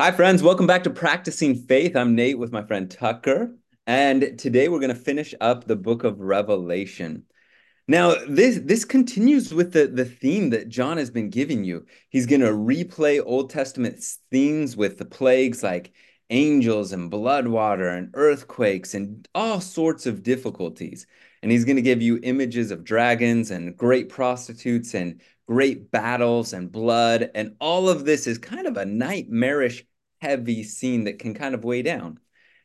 Hi, friends. Welcome back to Practicing Faith. I'm Nate with my friend Tucker, and today we're going to finish up the book of Revelation. Now, this this continues with the, the theme that John has been giving you. He's going to replay Old Testament themes with the plagues like angels and blood water and earthquakes and all sorts of difficulties. And he's going to give you images of dragons and great prostitutes and great battles and blood. And all of this is kind of a nightmarish, heavy scene that can kind of weigh down.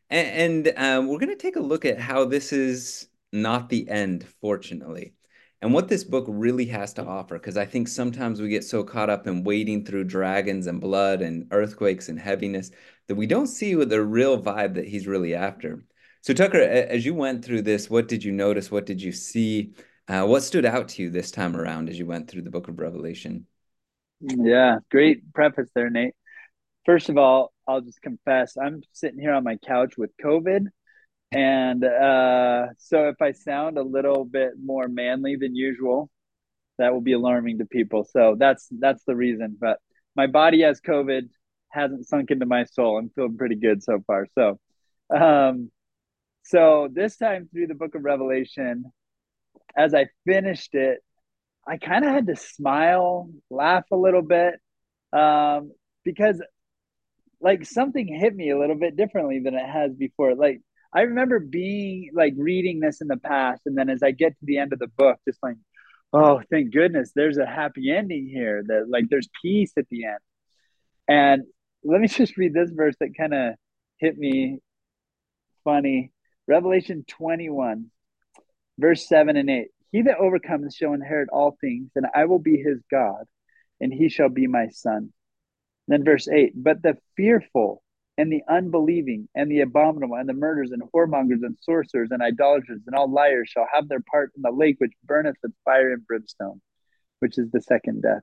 And, and um, we're going to take a look at how this is not the end, fortunately. And what this book really has to offer, because I think sometimes we get so caught up in wading through dragons and blood and earthquakes and heaviness that we don't see the real vibe that he's really after. So, Tucker, as you went through this, what did you notice? What did you see? Uh, what stood out to you this time around as you went through the book of Revelation? Yeah, great preface there, Nate. First of all, I'll just confess I'm sitting here on my couch with COVID. And uh, so if I sound a little bit more manly than usual, that will be alarming to people. So that's that's the reason. But my body has COVID, hasn't sunk into my soul. I'm feeling pretty good so far. So um so this time through the book of Revelation, as I finished it, I kind of had to smile, laugh a little bit, um, because like something hit me a little bit differently than it has before. Like I remember being like reading this in the past, and then as I get to the end of the book, just like, oh, thank goodness, there's a happy ending here. That like there's peace at the end. And let me just read this verse that kind of hit me funny. Revelation 21 verse 7 and 8 He that overcomes shall inherit all things, and I will be his God, and he shall be my son. Then verse 8 But the fearful and the unbelieving and the abominable and the murderers and whoremongers and sorcerers and idolaters and all liars shall have their part in the lake which burneth with fire and brimstone, which is the second death.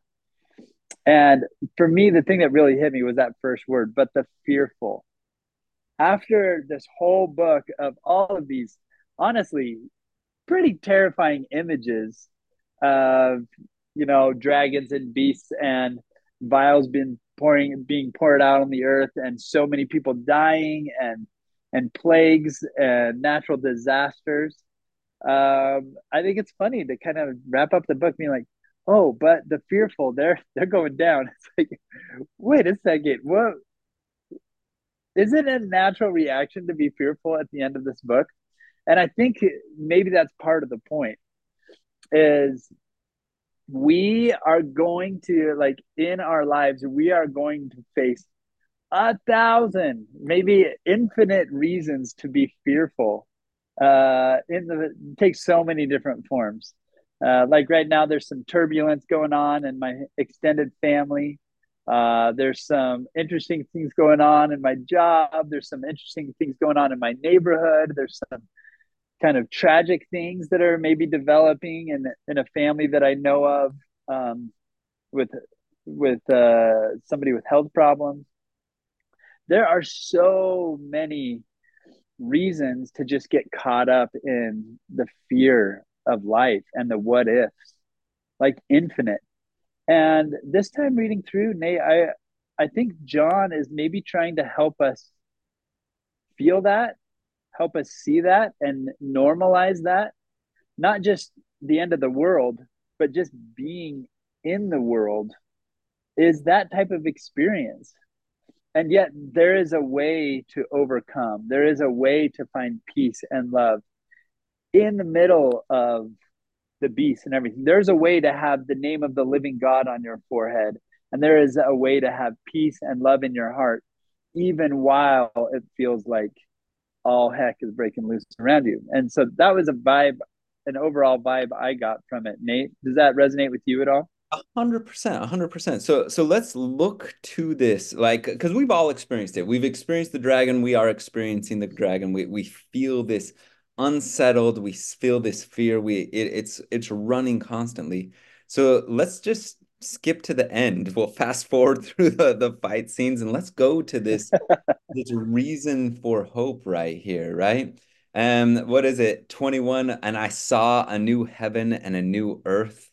And for me, the thing that really hit me was that first word, but the fearful. After this whole book of all of these, honestly, pretty terrifying images of you know dragons and beasts and vials being pouring being poured out on the earth and so many people dying and and plagues and natural disasters. Um, i think it's funny to kind of wrap up the book being like oh but the fearful they're they're going down. It's like wait a second what? Is it a natural reaction to be fearful at the end of this book? And i think maybe that's part of the point is we are going to like in our lives we are going to face a thousand maybe infinite reasons to be fearful uh in the takes so many different forms. Uh like right now there's some turbulence going on in my extended family. Uh there's some interesting things going on in my job. There's some interesting things going on in my neighborhood. There's some kind of tragic things that are maybe developing in in a family that I know of um, with with uh, somebody with health problems. There are so many reasons to just get caught up in the fear of life and the what ifs, like infinite. And this time reading through, Nate, I I think John is maybe trying to help us feel that help us see that and normalize that. Not just the end of the world but just being in the world is that type of experience. And yet there is a way to overcome. There is a way to find peace and love in the middle of the beast and everything. There's a way to have the name of the living god on your forehead and there is a way to have peace and love in your heart even while it feels like all heck is breaking loose around you. And so that was a vibe, an overall vibe I got from it. Nate, does that resonate with you at all? A hundred percent, a hundred percent. So, so let's look to this, like, because we've all experienced it. We've experienced the dragon. We are experiencing the dragon. We we feel this unsettled. We feel this fear. We it, it's it's running constantly. So let's just skip to the end. We'll fast forward through the, the fight scenes and let's go to this this reason for hope right here, right? Um, what is it? 21, and I saw a new heaven and a new earth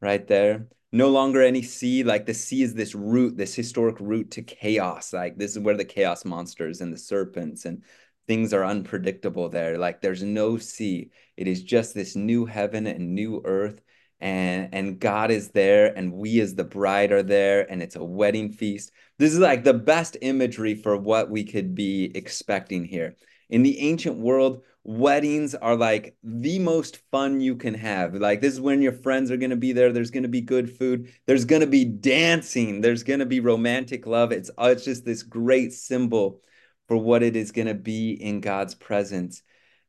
right there. no longer any sea. Like the sea is this root, this historic root to chaos. Like this is where the chaos monsters and the serpents and things are unpredictable there. Like there's no sea. It is just this new heaven and new earth. And, and God is there, and we as the bride are there, and it's a wedding feast. This is like the best imagery for what we could be expecting here. In the ancient world, weddings are like the most fun you can have. Like this is when your friends are going to be there. There's going to be good food. There's going to be dancing. There's going to be romantic love. It's uh, it's just this great symbol for what it is going to be in God's presence.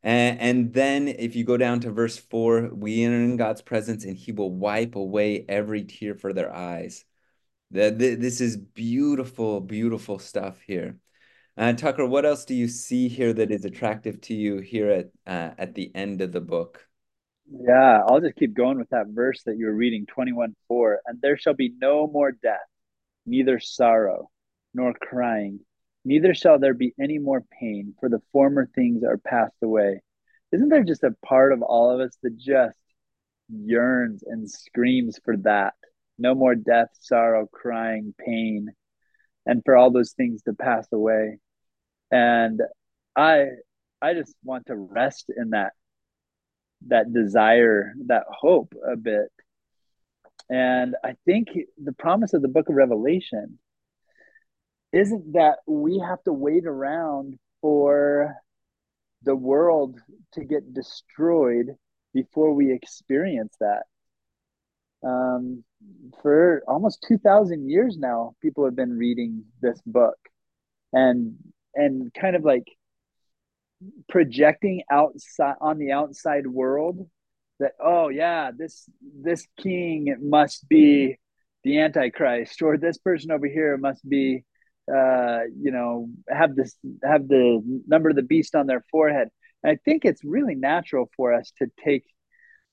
And, and then if you go down to verse 4, we enter in God's presence and he will wipe away every tear for their eyes. The, the, this is beautiful, beautiful stuff here. Uh, Tucker, what else do you see here that is attractive to you here at uh, at the end of the book? Yeah, I'll just keep going with that verse that you were reading, 21 4. And there shall be no more death, neither sorrow, nor crying, neither shall there be any more pain, for the former things are passed away. Isn't there just a part of all of us that just yearns and screams for that? No more death, sorrow, crying, pain, and for all those things to pass away and i i just want to rest in that that desire that hope a bit and i think the promise of the book of revelation isn't that we have to wait around for the world to get destroyed before we experience that? Um, for almost 2000 years now people have been reading this book and and kind of like projecting outside on the outside world that oh yeah this this king must be the antichrist or this person over here must be uh you know have this have the number of the beast on their forehead and i think it's really natural for us to take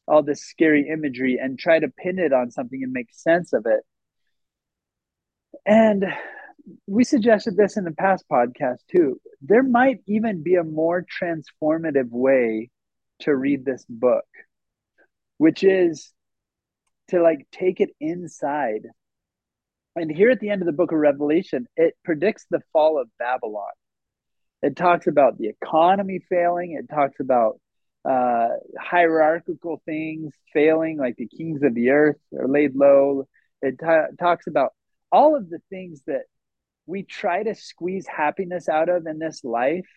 all this scary imagery and try to pin it on something and make sense of it and we suggested this in the past podcast too. There might even be a more transformative way to read this book, which is to like take it inside. And here at the end of the book of Revelation, it predicts the fall of Babylon. It talks about the economy failing, it talks about uh, hierarchical things failing, like the kings of the earth are laid low. It t- talks about all of the things that we try to squeeze happiness out of in this life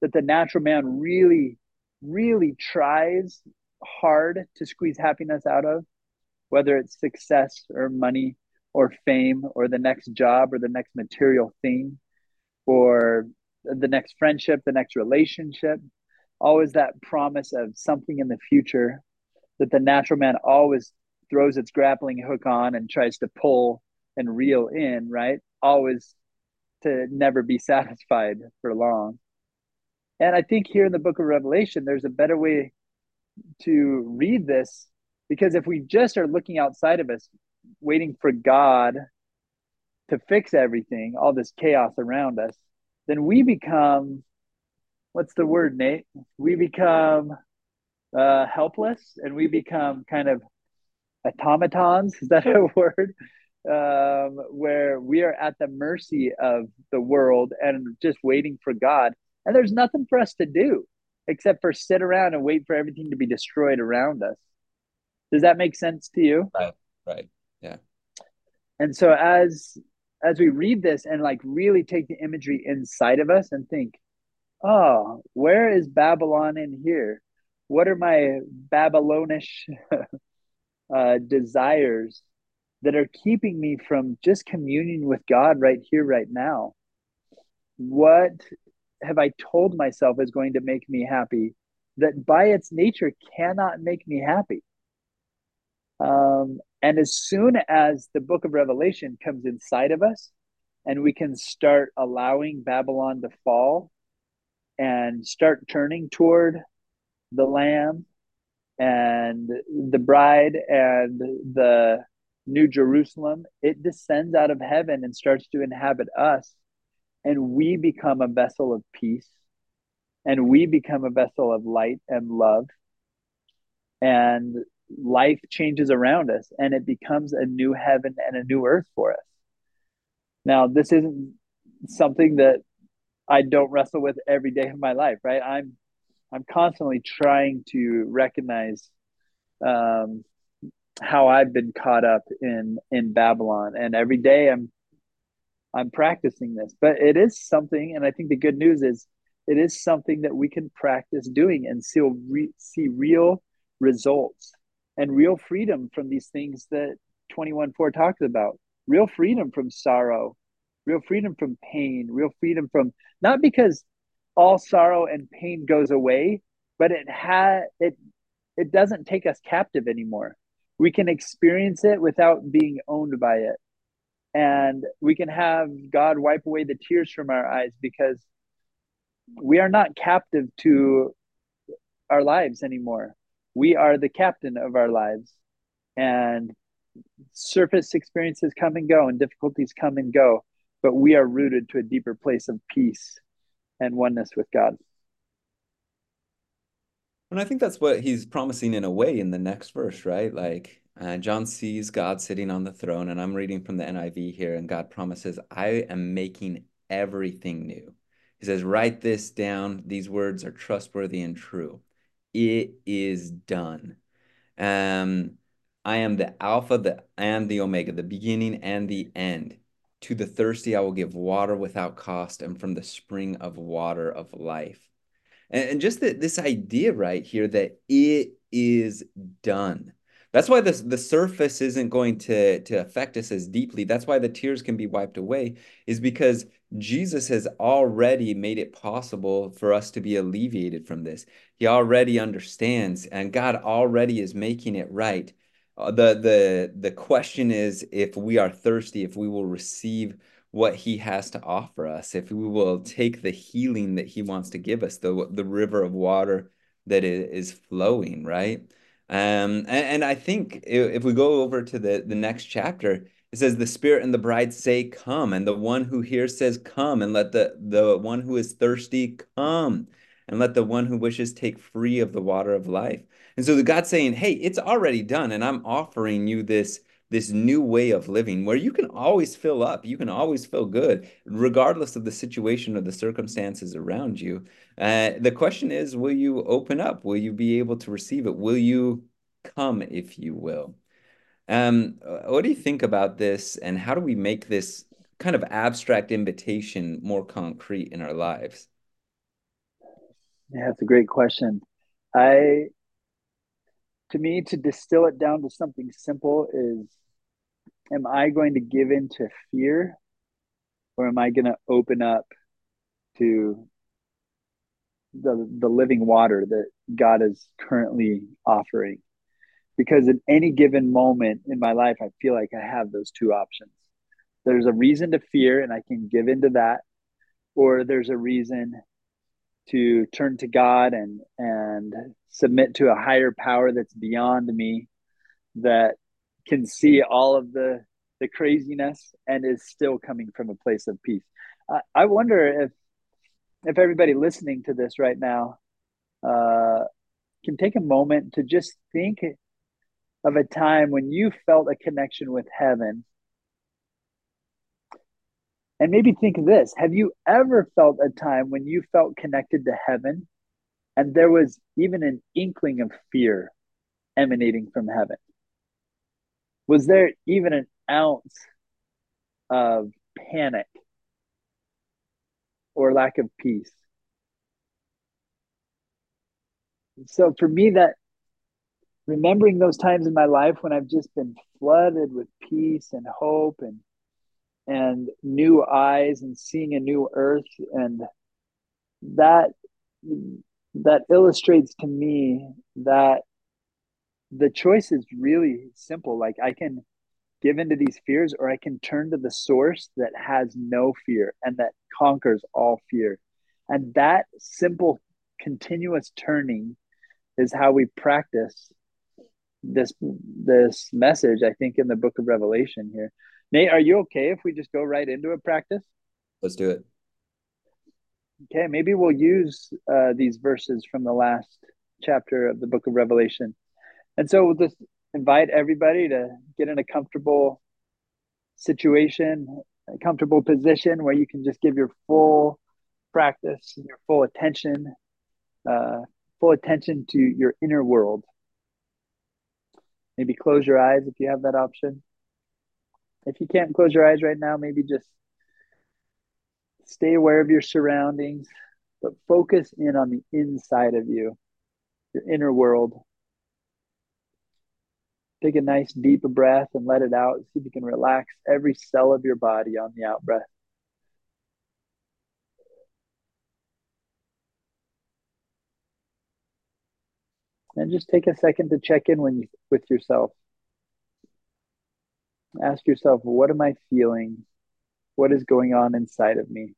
that the natural man really, really tries hard to squeeze happiness out of, whether it's success or money or fame or the next job or the next material thing or the next friendship, the next relationship. Always that promise of something in the future that the natural man always throws its grappling hook on and tries to pull and reel in, right? Always to never be satisfied for long. And I think here in the book of Revelation, there's a better way to read this because if we just are looking outside of us, waiting for God to fix everything, all this chaos around us, then we become what's the word, Nate? We become uh, helpless and we become kind of automatons. Is that a word? um, where we are at the mercy of the world and just waiting for God. And there's nothing for us to do except for sit around and wait for everything to be destroyed around us. Does that make sense to you? Right. Right. Yeah. And so as as we read this and like really take the imagery inside of us and think, oh, where is Babylon in here? What are my Babylonish uh, desires that are keeping me from just communing with God right here, right now? What have I told myself is going to make me happy that by its nature cannot make me happy? Um, and as soon as the book of Revelation comes inside of us and we can start allowing Babylon to fall and start turning toward the Lamb and the bride and the New Jerusalem, it descends out of heaven and starts to inhabit us. And we become a vessel of peace. And we become a vessel of light and love. And life changes around us and it becomes a new heaven and a new earth for us. Now, this isn't something that I don't wrestle with every day of my life, right? I'm I'm constantly trying to recognize um, how I've been caught up in in Babylon, and every day I'm I'm practicing this. But it is something, and I think the good news is it is something that we can practice doing and see re- see real results and real freedom from these things that 21.4 talks about. Real freedom from sorrow, real freedom from pain, real freedom from not because all sorrow and pain goes away, but it had it it doesn't take us captive anymore. We can experience it without being owned by it. And we can have God wipe away the tears from our eyes because we are not captive to our lives anymore. We are the captain of our lives. And surface experiences come and go and difficulties come and go, but we are rooted to a deeper place of peace and oneness with God. And I think that's what he's promising in a way in the next verse, right? Like uh, John sees God sitting on the throne, and I'm reading from the NIV here, and God promises, I am making everything new. He says, Write this down. These words are trustworthy and true. It is done. Um, I am the Alpha the, and the Omega, the beginning and the end. To the thirsty, I will give water without cost, and from the spring of water of life. And, and just the, this idea right here that it is done. That's why the, the surface isn't going to, to affect us as deeply. That's why the tears can be wiped away, is because Jesus has already made it possible for us to be alleviated from this. He already understands, and God already is making it right. Uh, the the the question is if we are thirsty, if we will receive what he has to offer us, if we will take the healing that he wants to give us, the the river of water that is flowing, right? Um, and, and I think if we go over to the, the next chapter, it says, The Spirit and the bride say, Come. And the one who hears says, Come. And let the, the one who is thirsty come. And let the one who wishes take free of the water of life. And so the God's saying, Hey, it's already done. And I'm offering you this this new way of living where you can always fill up, you can always feel good, regardless of the situation or the circumstances around you. Uh, the question is, will you open up? Will you be able to receive it? Will you come, if you will? Um, what do you think about this, and how do we make this kind of abstract invitation more concrete in our lives? Yeah, that's a great question. I to me to distill it down to something simple is am I going to give in to fear or am I going to open up to the the living water that God is currently offering? Because in any given moment in my life, I feel like I have those two options. There's a reason to fear, and I can give into that, or there's a reason to turn to God and and submit to a higher power that's beyond me that can see all of the the craziness and is still coming from a place of peace. I, I wonder if if everybody listening to this right now uh, can take a moment to just think of a time when you felt a connection with heaven. And maybe think of this Have you ever felt a time when you felt connected to heaven and there was even an inkling of fear emanating from heaven? Was there even an ounce of panic or lack of peace? So for me, that remembering those times in my life when I've just been flooded with peace and hope and and new eyes and seeing a new earth and that that illustrates to me that the choice is really simple. Like I can give into these fears, or I can turn to the source that has no fear and that conquers all fear. And that simple, continuous turning is how we practice this this message. I think in the Book of Revelation here. Nate, are you okay if we just go right into a practice? Let's do it. Okay, maybe we'll use uh, these verses from the last chapter of the Book of Revelation And so we'll just invite everybody to get in a comfortable situation, a comfortable position where you can just give your full practice, your full attention, uh, full attention to your inner world. Maybe close your eyes if you have that option. If you can't close your eyes right now, maybe just stay aware of your surroundings, but focus in on the inside of you, your inner world. Take a nice deep breath and let it out. See if you can relax every cell of your body on the out breath. And just take a second to check in when with yourself. Ask yourself, what am I feeling? What is going on inside of me?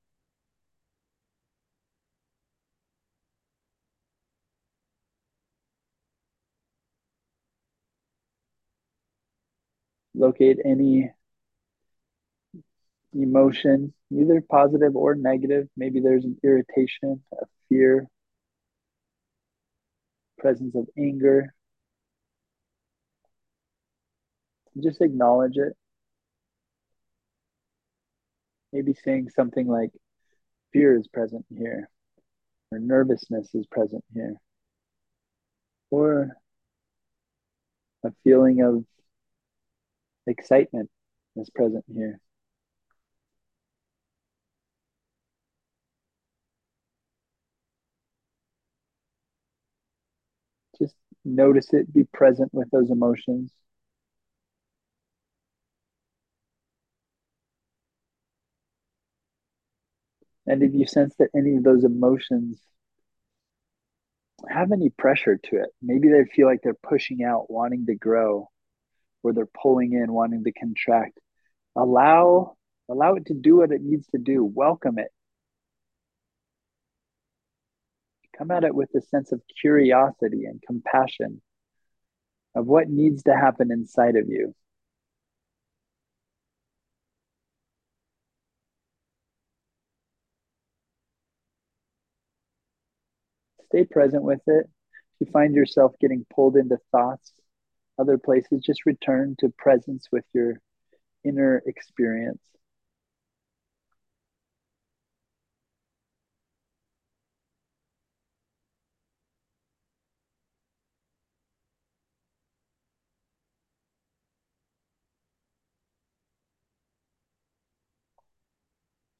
Locate any emotion, either positive or negative. Maybe there's an irritation, a fear, presence of anger. Just acknowledge it. Maybe saying something like, fear is present here, or nervousness is present here, or a feeling of excitement is present here. Just notice it, be present with those emotions. And if you sense that any of those emotions have any pressure to it, maybe they feel like they're pushing out, wanting to grow, or they're pulling in, wanting to contract. Allow allow it to do what it needs to do. Welcome it. Come at it with a sense of curiosity and compassion of what needs to happen inside of you. Stay present with it. If you find yourself getting pulled into thoughts, other places, just return to presence with your inner experience.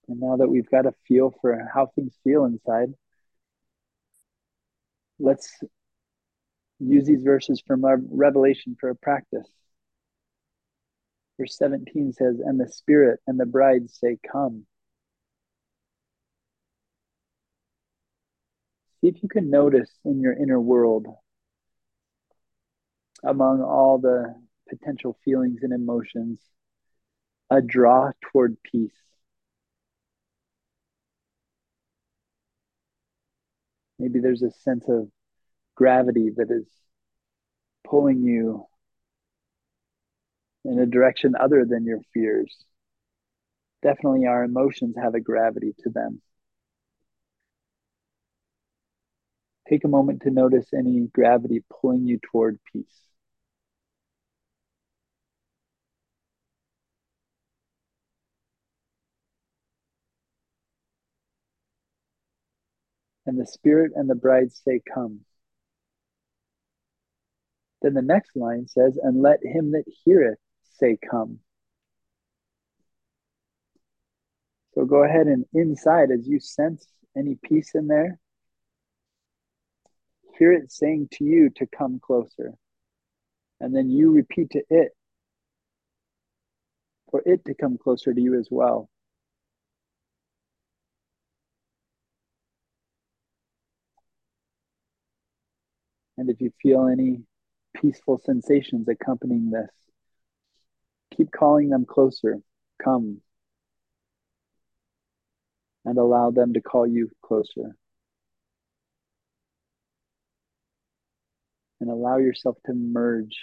And now that we've got a feel for how things feel inside, let's use these verses from our Revelation for a practice. Verse 17 says, And the Spirit and the bride say, Come. See if you can notice in your inner world, among all the potential feelings and emotions, a draw toward peace. Maybe there's a sense of gravity that is pulling you in a direction other than your fears. Definitely, our emotions have a gravity to them. Take a moment to notice any gravity pulling you toward peace. And the Spirit and the bride say, Come. Then the next line says, And let him that heareth say, Come. So go ahead and inside, as you sense any peace in there, hear it saying to you to come closer. And then you repeat to it for it to come closer to you as well. And if you feel any peaceful sensations accompanying this. Keep calling them closer. Come. And allow them to call you closer. And allow yourself to merge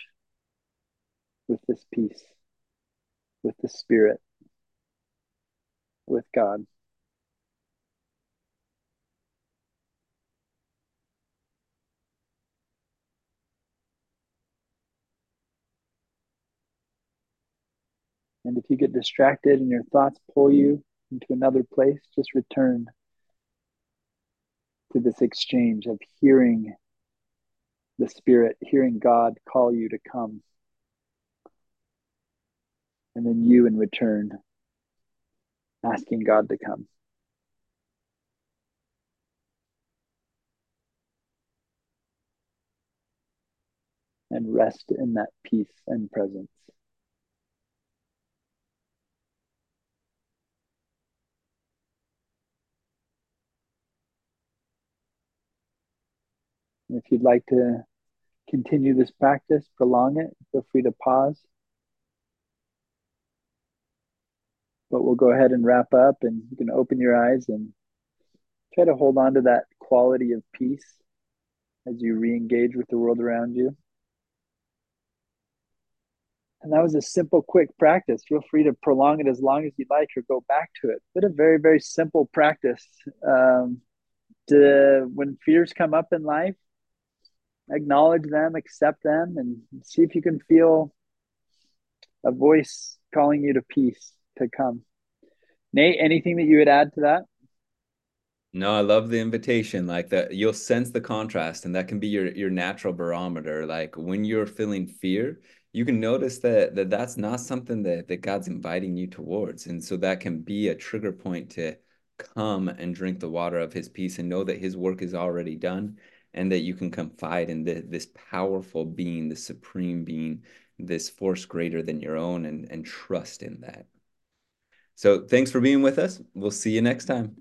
with this peace, with the Spirit, with God. And if you get distracted and your thoughts pull you into another place, just return to this exchange of hearing the Spirit, hearing God call you to come. And then you, in return, asking God to come. And rest in that peace and presence. If you'd like to continue this practice, prolong it, feel free to pause. But we'll go ahead and wrap up, and you can open your eyes and try to hold on to that quality of peace as you re engage with the world around you. And that was a simple, quick practice. Feel free to prolong it as long as you'd like or go back to it. But a very, very simple practice. Um, to, when fears come up in life, acknowledge them, accept them, and see if you can feel a voice calling you to peace to come. Nate, anything that you would add to that? No, I love the invitation. Like that, you'll sense the contrast, and that can be your your natural barometer. Like when you're feeling fear, you can notice that that that's not something that that God's inviting you towards, and so that can be a trigger point to come and drink the water of His peace and know that His work is already done, and that you can confide in the, this powerful being, the supreme being, this force greater than your own, and, and trust in that. So thanks for being with us. We'll see you next time.